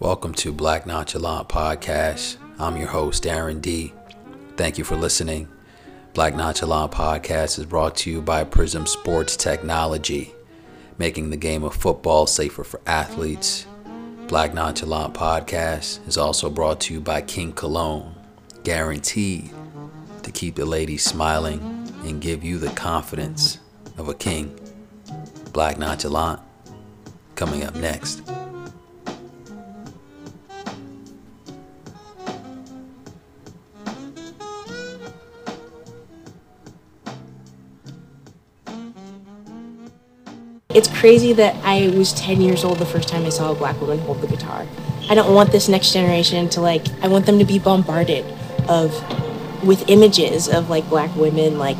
Welcome to Black Nonchalant Podcast. I'm your host, Aaron D. Thank you for listening. Black Nonchalant Podcast is brought to you by Prism Sports Technology, making the game of football safer for athletes. Black Nonchalant Podcast is also brought to you by King Cologne, guaranteed to keep the ladies smiling and give you the confidence of a king. Black Nonchalant, coming up next. It's crazy that I was 10 years old the first time I saw a black woman hold the guitar. I don't want this next generation to like, I want them to be bombarded of, with images of like black women like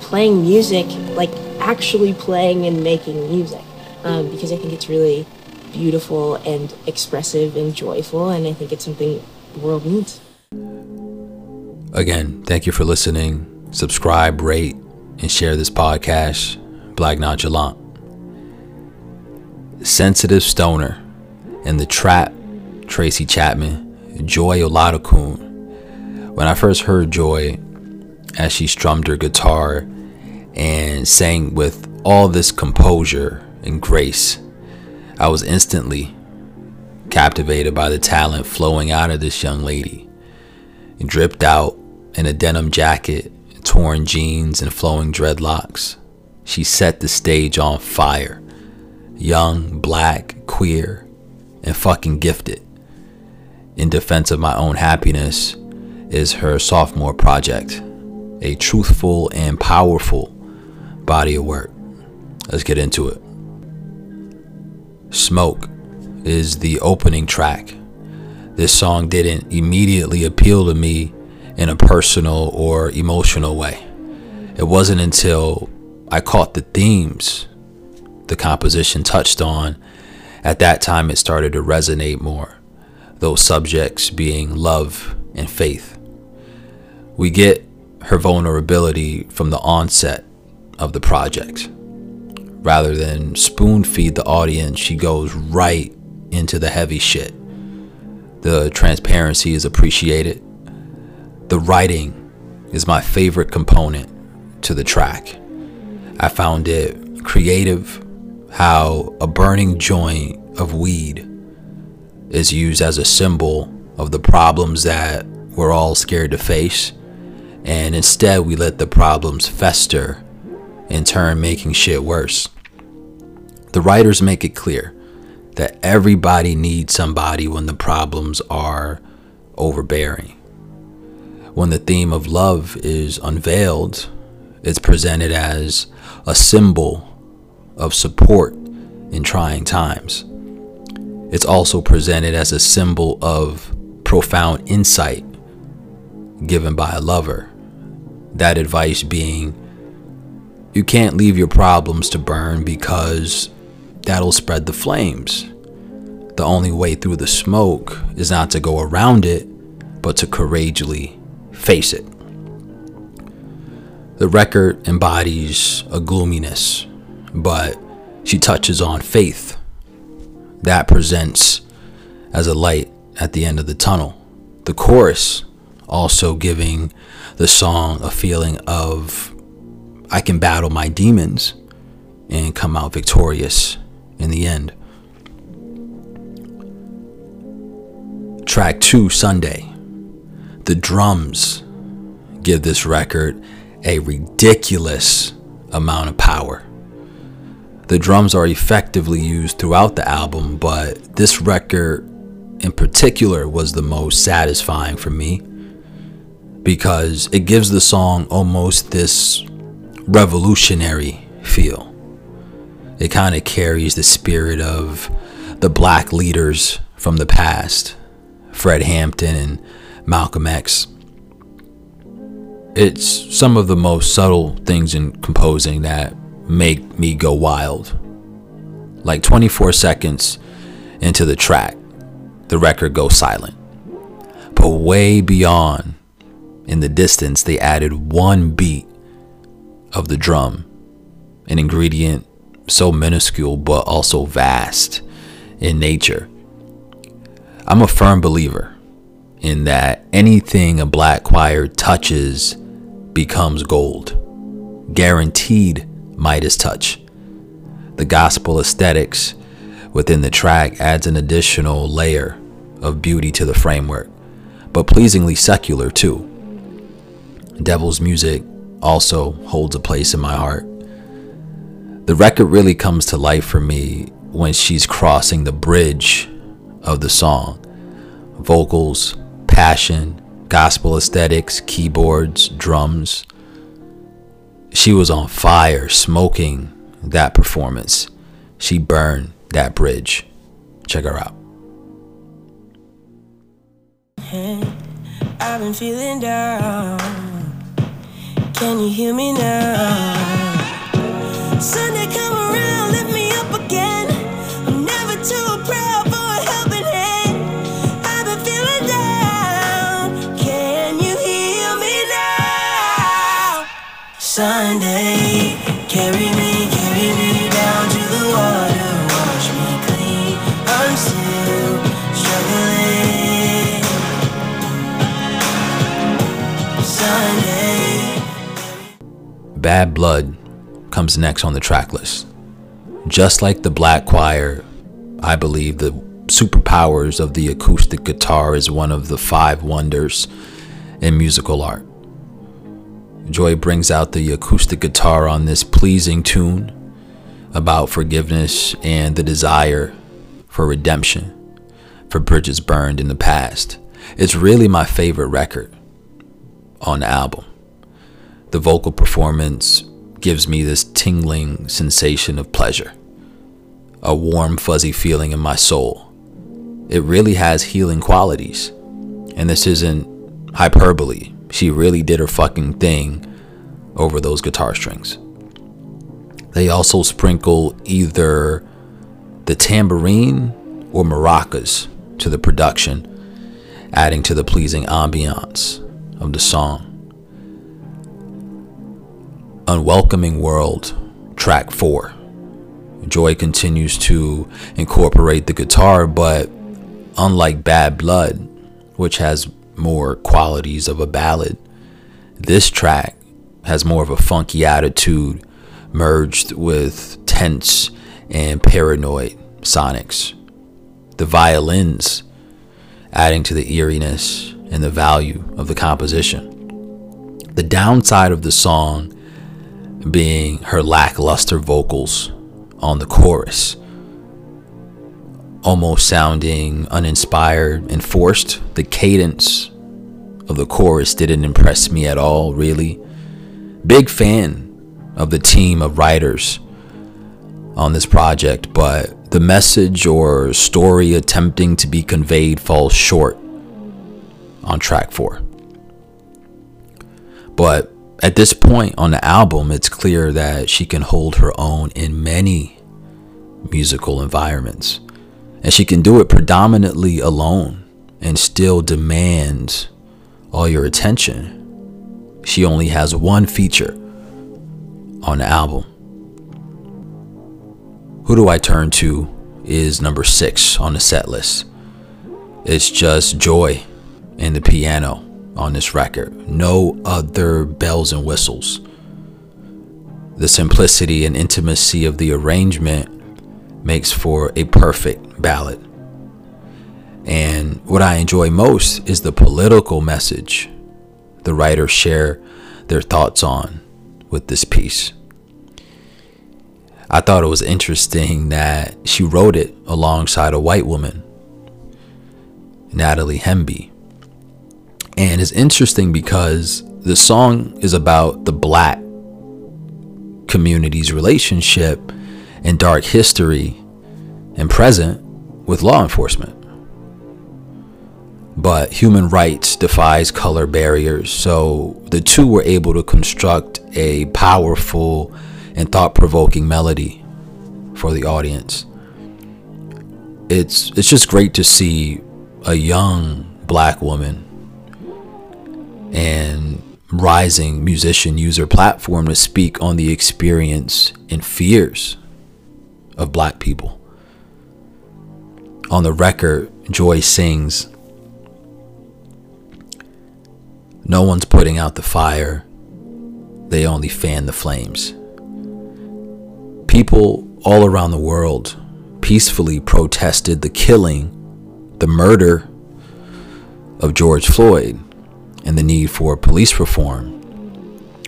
playing music, like actually playing and making music. Um, because I think it's really beautiful and expressive and joyful, and I think it's something the world needs. Again, thank you for listening. Subscribe, rate, and share this podcast, Black Nonchalant. Sensitive Stoner and the Trap, Tracy Chapman, Joy Oladokun. When I first heard Joy as she strummed her guitar and sang with all this composure and grace, I was instantly captivated by the talent flowing out of this young lady. Dripped out in a denim jacket, torn jeans, and flowing dreadlocks, she set the stage on fire young, black, queer, and fucking gifted. In defense of my own happiness is her sophomore project, a truthful and powerful body of work. Let's get into it. Smoke is the opening track. This song didn't immediately appeal to me in a personal or emotional way. It wasn't until I caught the themes the composition touched on, at that time it started to resonate more, those subjects being love and faith. We get her vulnerability from the onset of the project. Rather than spoon feed the audience, she goes right into the heavy shit. The transparency is appreciated. The writing is my favorite component to the track. I found it creative how a burning joint of weed is used as a symbol of the problems that we're all scared to face. And instead, we let the problems fester, in turn, making shit worse. The writers make it clear that everybody needs somebody when the problems are overbearing. When the theme of love is unveiled, it's presented as a symbol of support in trying times. It's also presented as a symbol of profound insight given by a lover. That advice being, you can't leave your problems to burn because that'll spread the flames. The only way through the smoke is not to go around it, but to courageously face it. The record embodies a gloominess, but she touches on faith. That presents as a light at the end of the tunnel. The chorus also giving the song a feeling of I can battle my demons and come out victorious in the end. Track 2 Sunday. The drums give this record a ridiculous amount of power. The drums are effectively used throughout the album, but this record in particular was the most satisfying for me because it gives the song almost this revolutionary feel. It kind of carries the spirit of the black leaders from the past, Fred Hampton and Malcolm X. It's some of the most subtle things in composing that make me go wild. Like 24 seconds into the track, the record goes silent. But way beyond, in the distance, they added one beat of the drum, an ingredient so minuscule but also vast in nature. I'm a firm believer in that anything a black choir touches becomes gold. Guaranteed Midas touch. The gospel aesthetics within the track adds an additional layer of beauty to the framework, but pleasingly secular too. Devil's music also holds a place in my heart. The record really comes to life for me when she's crossing the bridge of the song. Vocals, passion, gospel aesthetics, keyboards, drums. She was on fire, smoking that performance. She burned that bridge. Check her out. Hey, I've been feeling down. Can you hear me now? Sunday Sunday, carry me, carry me down to the water. Wash me clean. I'm still struggling. Sunday. Bad Blood comes next on the track list. Just like the Black Choir, I believe the superpowers of the acoustic guitar is one of the five wonders in musical art. Joy brings out the acoustic guitar on this pleasing tune about forgiveness and the desire for redemption for bridges burned in the past. It's really my favorite record on the album. The vocal performance gives me this tingling sensation of pleasure, a warm, fuzzy feeling in my soul. It really has healing qualities. And this isn't hyperbole. She really did her fucking thing over those guitar strings. They also sprinkle either the tambourine or maracas to the production, adding to the pleasing ambiance of the song. Unwelcoming World, track 4. Joy continues to incorporate the guitar, but unlike Bad Blood, which has more qualities of a ballad, this track has more of a funky attitude merged with tense and paranoid sonics. The violins adding to the eeriness and the value of the composition. The downside of the song being her lackluster vocals on the chorus, almost sounding uninspired and forced. The cadence of the chorus didn't impress me at all, really. Big fan of the team of writers on this project, but the message or story attempting to be conveyed falls short on track four. But at this point on the album, it's clear that she can hold her own in many musical environments. And she can do it predominantly alone and still demands all your attention. She only has one feature on the album. Who do I turn to is number six on the set list. It's just Joy and the piano on this record. No other bells and whistles. The simplicity and intimacy of the arrangement makes for a perfect ballad. And what I enjoy most is the political message the writers share their thoughts on with this piece. I thought it was interesting that she wrote it alongside a white woman, Natalie Hemby. And it's interesting because the song is about the black community's relationship and dark history and present with law enforcement. But human rights defies color barriers, so the two were able to construct a powerful and thought provoking melody for the audience. It's, it's just great to see a young black woman and rising musician user platform to speak on the experience and fears of black people. On the record, Joy sings, No one's putting out the fire, they only fan the flames. People all around the world peacefully protested the killing, the murder of George Floyd, and the need for police reform.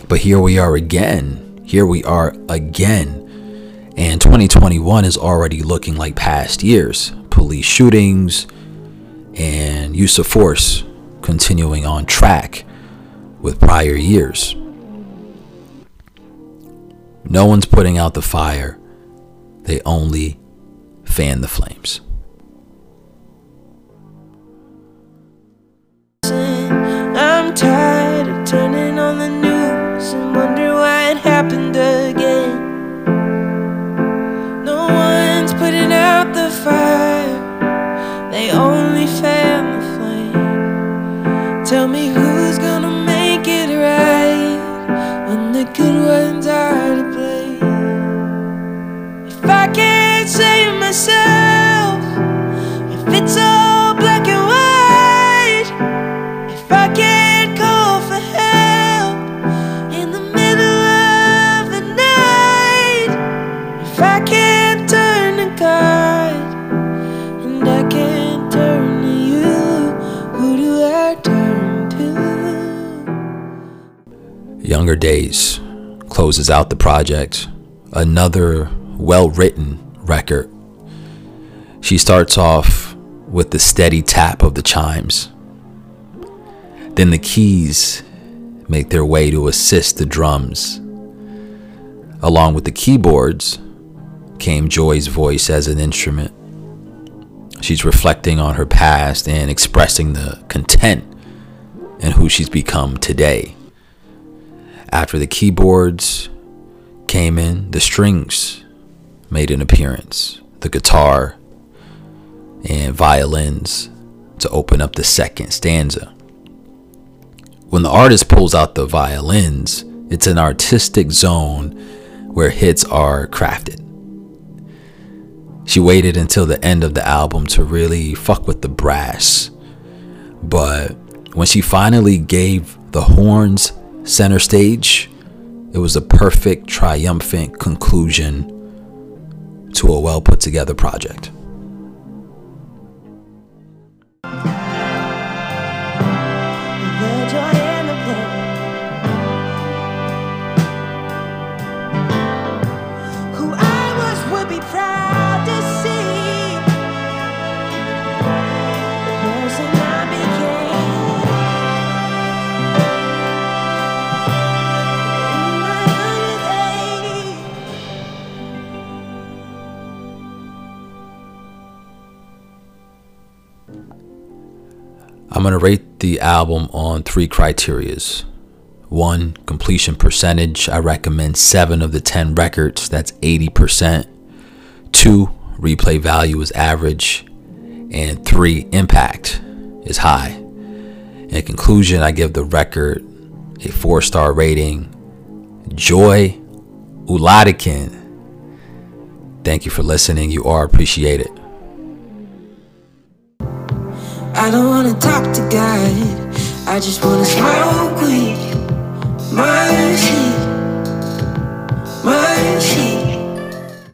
But here we are again. Here we are again. And 2021 is already looking like past years. Police shootings and use of force continuing on track with prior years. No one's putting out the fire, they only fan the flames. Myself, if it's all black and white. If I can't call for help in the middle of the night, if I can't turn to God and I can't turn to you, who do I turn to? Younger Days closes out the project, another well written record. She starts off with the steady tap of the chimes. Then the keys make their way to assist the drums. Along with the keyboards came Joy's voice as an instrument. She's reflecting on her past and expressing the content in who she's become today. After the keyboards came in, the strings made an appearance, the guitar and violins to open up the second stanza. When the artist pulls out the violins, it's an artistic zone where hits are crafted. She waited until the end of the album to really fuck with the brass. But when she finally gave the horns center stage, it was a perfect, triumphant conclusion to a well put together project. I'm going to rate the album on three criterias. One, completion percentage. I recommend seven of the 10 records. That's 80%. Two, replay value is average. And three, impact is high. In conclusion, I give the record a four star rating. Joy Oladokun. Thank you for listening. You are appreciated. I don't wanna talk to God. I just wanna smoke weed. Mercy.